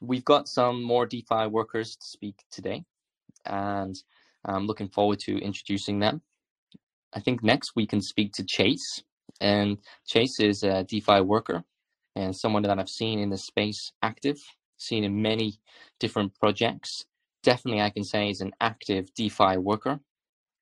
we've got some more DeFi workers to speak today, and I'm looking forward to introducing them. I think next we can speak to Chase, and Chase is a DeFi worker and someone that I've seen in the space active, seen in many different projects. Definitely, I can say is an active DeFi worker.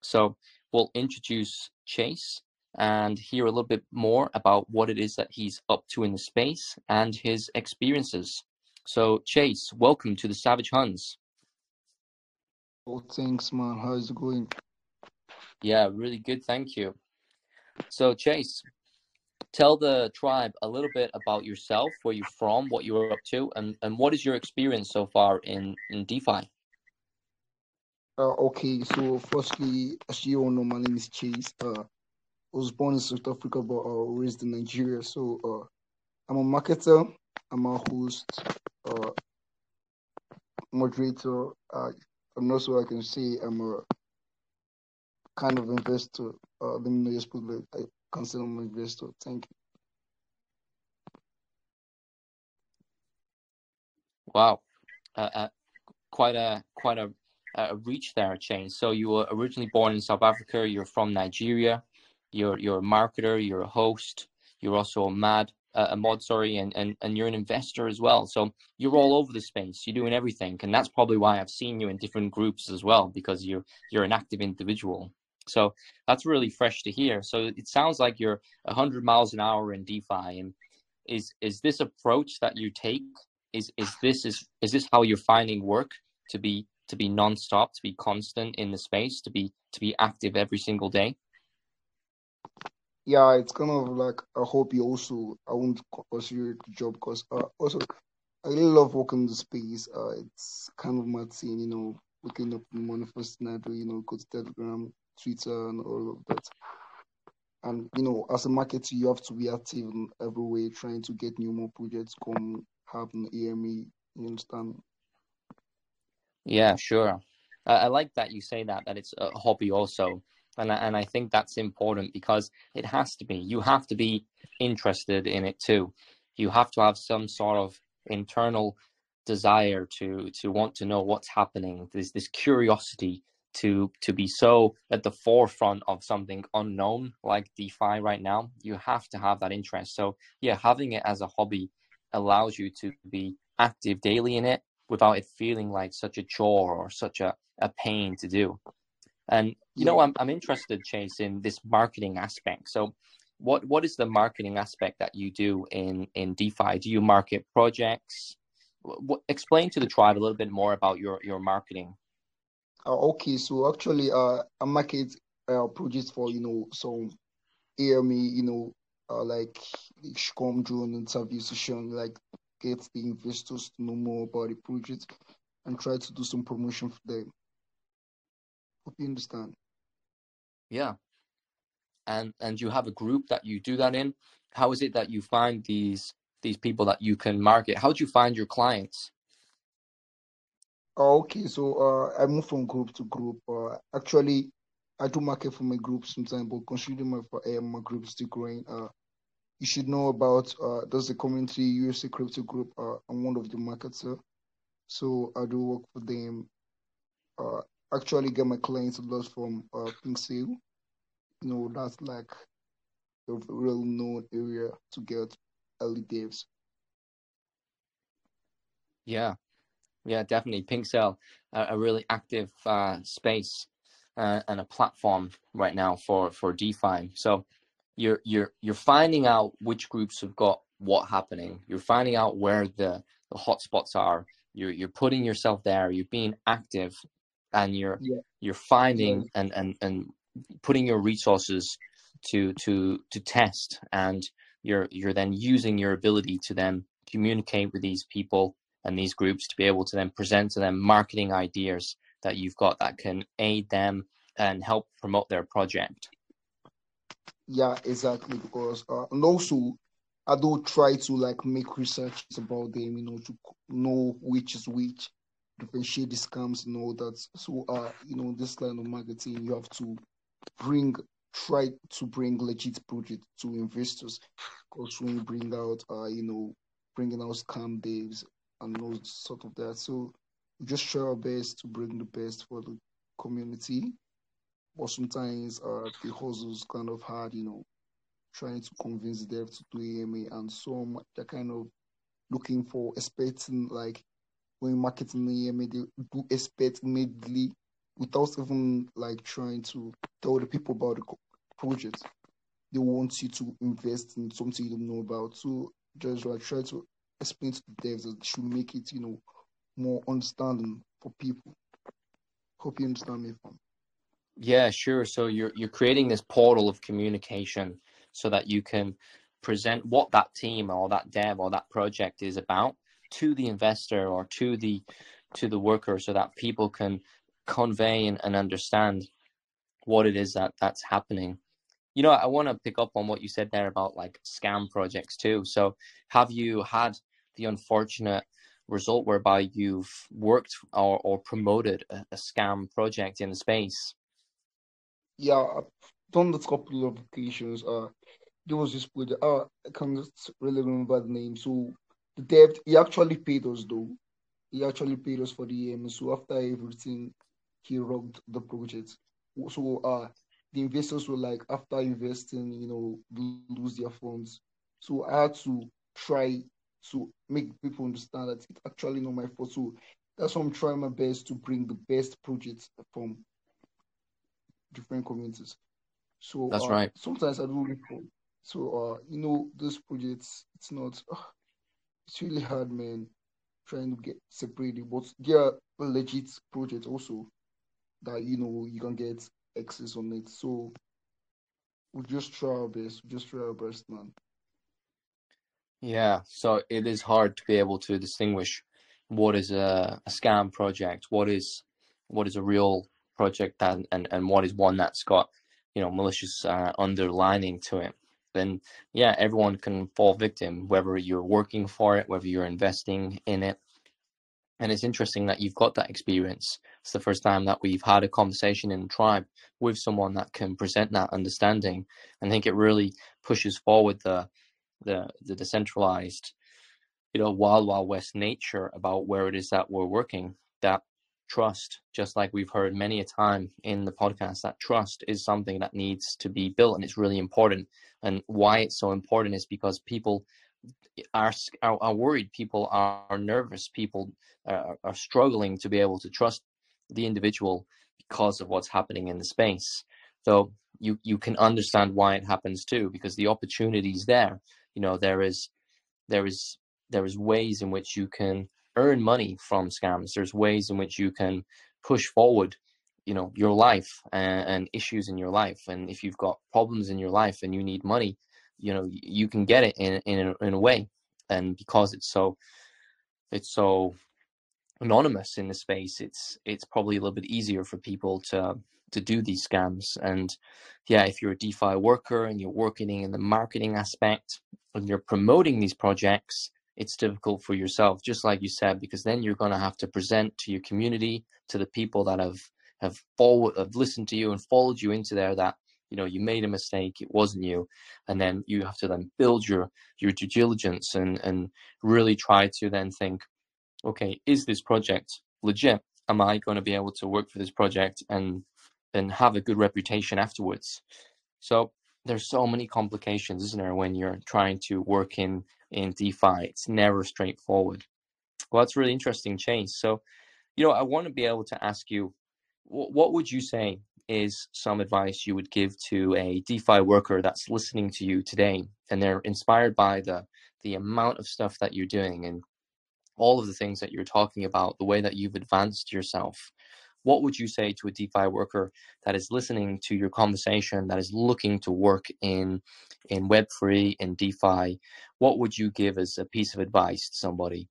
So we'll introduce Chase and hear a little bit more about what it is that he's up to in the space and his experiences. So, Chase, welcome to the Savage Huns. Oh, thanks, man. How's it going? Yeah, really good. Thank you. So, Chase, tell the tribe a little bit about yourself, where you're from, what you're up to, and, and what is your experience so far in, in DeFi? Uh, okay, so firstly, as you all know, my name is Chase. Uh, I was born in South Africa, but uh, raised in Nigeria. So uh, I'm a marketer, I'm a host, uh, moderator. Uh, and also, I can say I'm a kind of investor. Uh, let me know like I consider my investor. Thank you. Wow, uh, uh, quite a quite a, a reach there, Chase. So you were originally born in South Africa. You're from Nigeria. You're you're a marketer. You're a host. You're also a mad a mod, sorry, and, and and you're an investor as well. So you're all over the space. You're doing everything, and that's probably why I've seen you in different groups as well because you're you're an active individual. So that's really fresh to hear. So it sounds like you're 100 miles an hour in DeFi, and is is this approach that you take? Is is this is is this how you're finding work to be to be nonstop, to be constant in the space, to be to be active every single day? Yeah, it's kind of like a hobby. Also, I won't consider it a job because uh, also I really love working in the space. Uh, it's kind of my thing, you know, waking up in morning first night, you know, go to Telegram, Twitter, and all of that. And you know, as a marketer, you have to be active in every way, trying to get new more projects come happen. AMA, you understand? Yeah, sure. I, I like that you say that that it's a hobby also, and I, and I think that's important because it has to be. You have to be interested in it too. You have to have some sort of internal desire to to want to know what's happening. There's this curiosity to to be so at the forefront of something unknown like DeFi right now, you have to have that interest. So yeah, having it as a hobby allows you to be active daily in it without it feeling like such a chore or such a, a pain to do. And you know, I'm I'm interested, Chase, in this marketing aspect. So what what is the marketing aspect that you do in in DeFi? Do you market projects? What, explain to the tribe a little bit more about your your marketing. Uh, okay, so actually, uh, I market uh, projects for you know some AMA, you know, uh, like come during interview session, like get the investors to know more about the project and try to do some promotion for them. You understand. Yeah. And and you have a group that you do that in. How is it that you find these these people that you can market? How do you find your clients? Oh, okay, so uh, I move from group to group. Uh, actually, I do market for my group sometimes, but considering my uh, my group is still growing, uh, you should know about uh, there's a community USA crypto group. Uh, I'm one of the marketer, so I do work for them. Actually, get my clients a lot from uh, Pink Sale. You know, that's like a real known area to get early. Yeah, yeah, definitely. Pink Sale, a, a really active uh, space uh, and a platform right now for for DeFi. So you're you're you're finding out which groups have got what happening. You're finding out where the the hotspots are. You're you're putting yourself there. You're being active, and you're yeah. you're finding and and and putting your resources to to to test and you're you're then using your ability to then communicate with these people and these groups to be able to then present to them marketing ideas that you've got that can aid them and help promote their project. Yeah, exactly. Because uh, and also I do try to like make research about them, you know, to know which is which, differentiate the scams and all that. So, uh, you know, this line of marketing, you have to bring, try to bring legit project to investors. Because when you bring out, uh, you know, bringing out scam devs and all sort of that. So we just try our best to bring the best for the community. But sometimes uh, the hustle's kind of hard, you know, trying to convince them to do AMA, and some they're kind of looking for expecting like when marketing AMA, they do expect immediately without even like trying to tell the people about the project. They want you to invest in something you don't know about. So just like try to explain to the devs that should make it, you know, more understanding for people. Hope you understand me, fam. Yeah, sure. So you're you're creating this portal of communication so that you can present what that team or that dev or that project is about to the investor or to the to the worker so that people can convey and, and understand what it is that that's happening. You know i want to pick up on what you said there about like scam projects too. So have you had the unfortunate result whereby you've worked or, or promoted a, a scam project in the space? Yeah i've done a couple of occasions uh there was this project uh, i can't really remember the name so the debt he actually paid us though he actually paid us for the EM. So after everything, he robbed the project. So uh, the investors were like, after investing, you know, lose their funds. So I had to try to make people understand that it's actually not my fault. So that's why I'm trying my best to bring the best projects from different communities. So that's uh, right. Sometimes I do report. So uh, you know, those projects, it's not. Uh, it's really hard, man trying to get separated, but there are legit projects also that you know you can get access on it. So we just try our best. We just try our best, man. Yeah, so it is hard to be able to distinguish what is a, a scam project, what is what is a real project, and, and and what is one that's got you know malicious uh, underlining to it. Then yeah, everyone can fall victim, whether you're working for it, whether you're investing in it. And it's interesting that you've got that experience. It's the first time that we've had a conversation in the tribe with someone that can present that understanding. I think it really pushes forward the the the decentralized, you know, wild wild west nature about where it is that we're working. That trust, just like we've heard many a time in the podcast, that trust is something that needs to be built and it's really important. And why it's so important is because people are, are, are worried, people are nervous, people are, are struggling to be able to trust the individual because of what's happening in the space. So you you can understand why it happens too, because the opportunity is there. You know there is there is there is ways in which you can earn money from scams. There's ways in which you can push forward, you know, your life and, and issues in your life. And if you've got problems in your life and you need money, you know you can get it in in a, in a way and because it's so it's so anonymous in the space it's it's probably a little bit easier for people to to do these scams and yeah if you're a defi worker and you're working in the marketing aspect and you're promoting these projects it's difficult for yourself just like you said because then you're going to have to present to your community to the people that have have followed have listened to you and followed you into there that you know you made a mistake it wasn't you. And then you have to then build your your due diligence and and really try to then think okay is this project legit? Am i going to be able to work for this project and and have a good reputation afterwards? So there's so many complications isn't there when you're trying to work in in defi? It's never straightforward. Well that's really interesting Chase. So you know i want to be able to ask you what would you say is some advice you would give to a DeFi worker that's listening to you today and they're inspired by the the amount of stuff that you're doing and all of the things that you're talking about, the way that you've advanced yourself? What would you say to a DeFi worker that is listening to your conversation, that is looking to work in in Web3 and DeFi? What would you give as a piece of advice to somebody?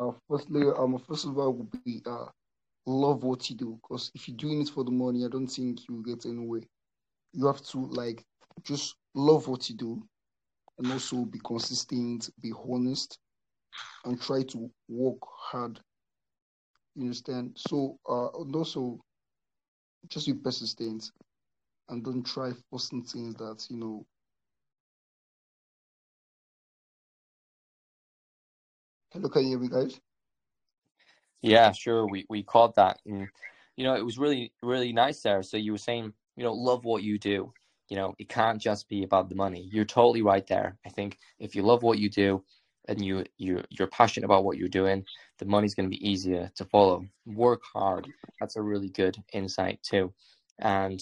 Uh, firstly, um, first of all, would be uh, love what you do because if you're doing it for the money, I don't think you'll get anywhere. You have to like just love what you do and also be consistent, be honest, and try to work hard. You understand? So, uh, and also just be persistent and don't try forcing things that you know Hello, can you hear me, guys? Yeah, sure. We we caught that, and you know, it was really really nice there. So you were saying, you know, love what you do. You know, it can't just be about the money. You're totally right there. I think if you love what you do, and you you you're passionate about what you're doing, the money's going to be easier to follow. Work hard. That's a really good insight too, and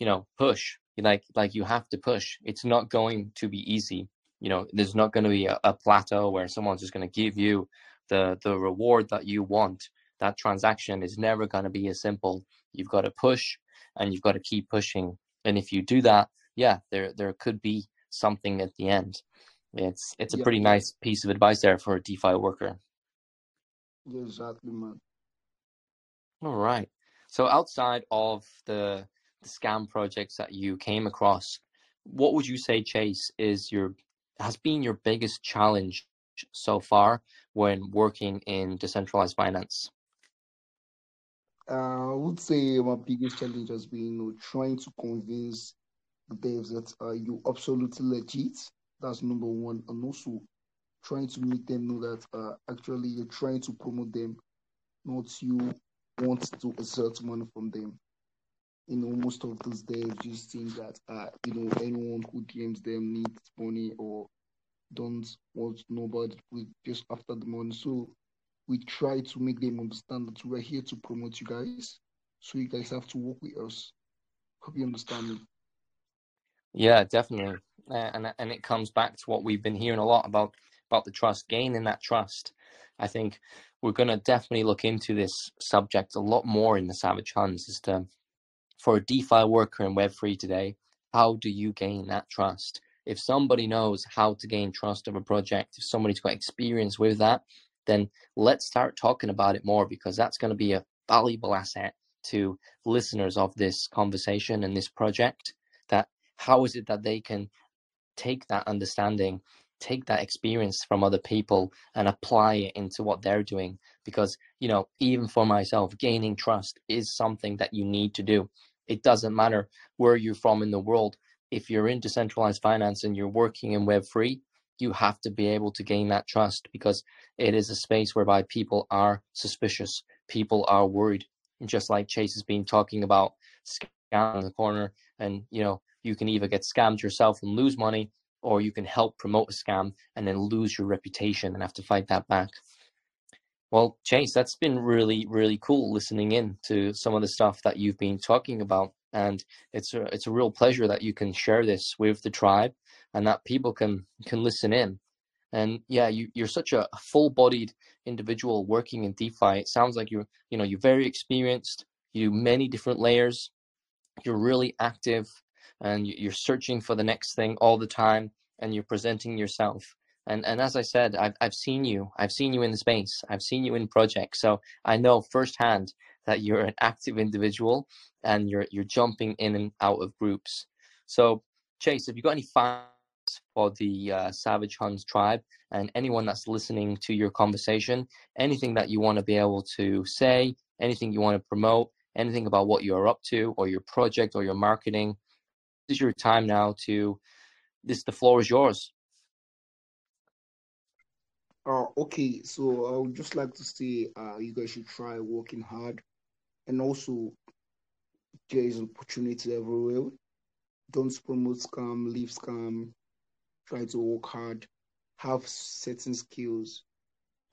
you know, push. Like like you have to push. It's not going to be easy. You know, there's not going to be a, a plateau where someone's just going to give you the the reward that you want. That transaction is never going to be as simple. You've got to push, and you've got to keep pushing. And if you do that, yeah, there there could be something at the end. It's it's a Yeah, pretty nice piece of advice there for a DeFi worker. exactly, man. All right. So outside of the the scam projects that you came across, what would you say, Chase, is your has been your biggest challenge so far when working in decentralized finance? Uh, I would say my biggest challenge has been, you know, trying to convince the devs that uh, you absolutely legit. That's number one, and also trying to make them know that uh, actually you're trying to promote them, not you want to exert money from them. You know, most of those devs just think that uh, you know, anyone who DMs them needs money or don't want with just after the money. So we try to make them understand that we're here to promote you guys. So you guys have to work with us. Hope you understand me. Yeah, definitely. And and it comes back to what we've been hearing a lot about about the trust, gaining that trust. I think we're going to definitely look into this subject a lot more in the Savage Huns as to for a DeFi worker in Web3 today, how do you gain that trust? If somebody knows how to gain trust of a project, if somebody's got experience with that, then let's start talking about it more because that's going to be a valuable asset to listeners of this conversation and this project. That how is it that they can take that understanding, take that experience from other people and apply it into what they're doing? Because, you know, even for myself, gaining trust is something that you need to do. It doesn't matter where you're from in the world. If you're in decentralized finance and you're working in Web3, you have to be able to gain that trust because it is a space whereby people are suspicious, people are worried. Just like Chase has been talking about scam in the corner, and you know, you can either get scammed yourself and lose money, or you can help promote a scam and then lose your reputation and have to fight that back. Well, Chase, that's been really, really cool listening in to some of the stuff that you've been talking about. And it's a it's a real pleasure that you can share this with the tribe and that people can can listen in. And yeah, you, you're such a full-bodied individual working in DeFi. It sounds like you're, you know, you're very experienced, you do many different layers, you're really active, and you- you're searching for the next thing all the time, and you're presenting yourself. And and as I said, I've I've seen you. I've seen you in the space. I've seen you in projects. So I know firsthand that you're an active individual and you're you're jumping in and out of groups. So Chase, have you got any final for the uh, Savage Huns tribe and anyone that's listening to your conversation, anything that you want to be able to say, anything you want to promote, anything about what you're up to or your project or your marketing. This is your time now to this the floor is yours. Uh, okay, so I would just like to say uh, you guys should try working hard, and also there is opportunity everywhere. Don't promote scam, leave scam. Try to work hard, have certain skills.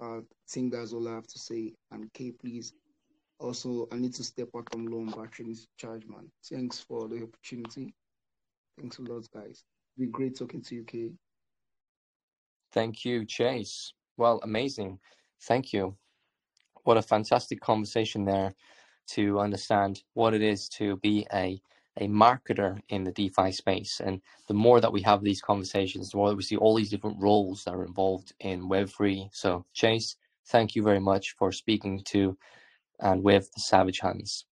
Uh, I think that's all I have to say. And K, please. Also, I need to step out from loan to charge, man. Thanks for the opportunity. Thanks a lot, guys. Be great talking to you, K. Thank you, Chase. Well, amazing. Thank you. What a fantastic conversation there to understand what it is to be a a marketer in the DeFi space. And the more that we have these conversations, the more that we see all these different roles that are involved in Web3. So, Chase, thank you very much for speaking to and with the Savage Huns.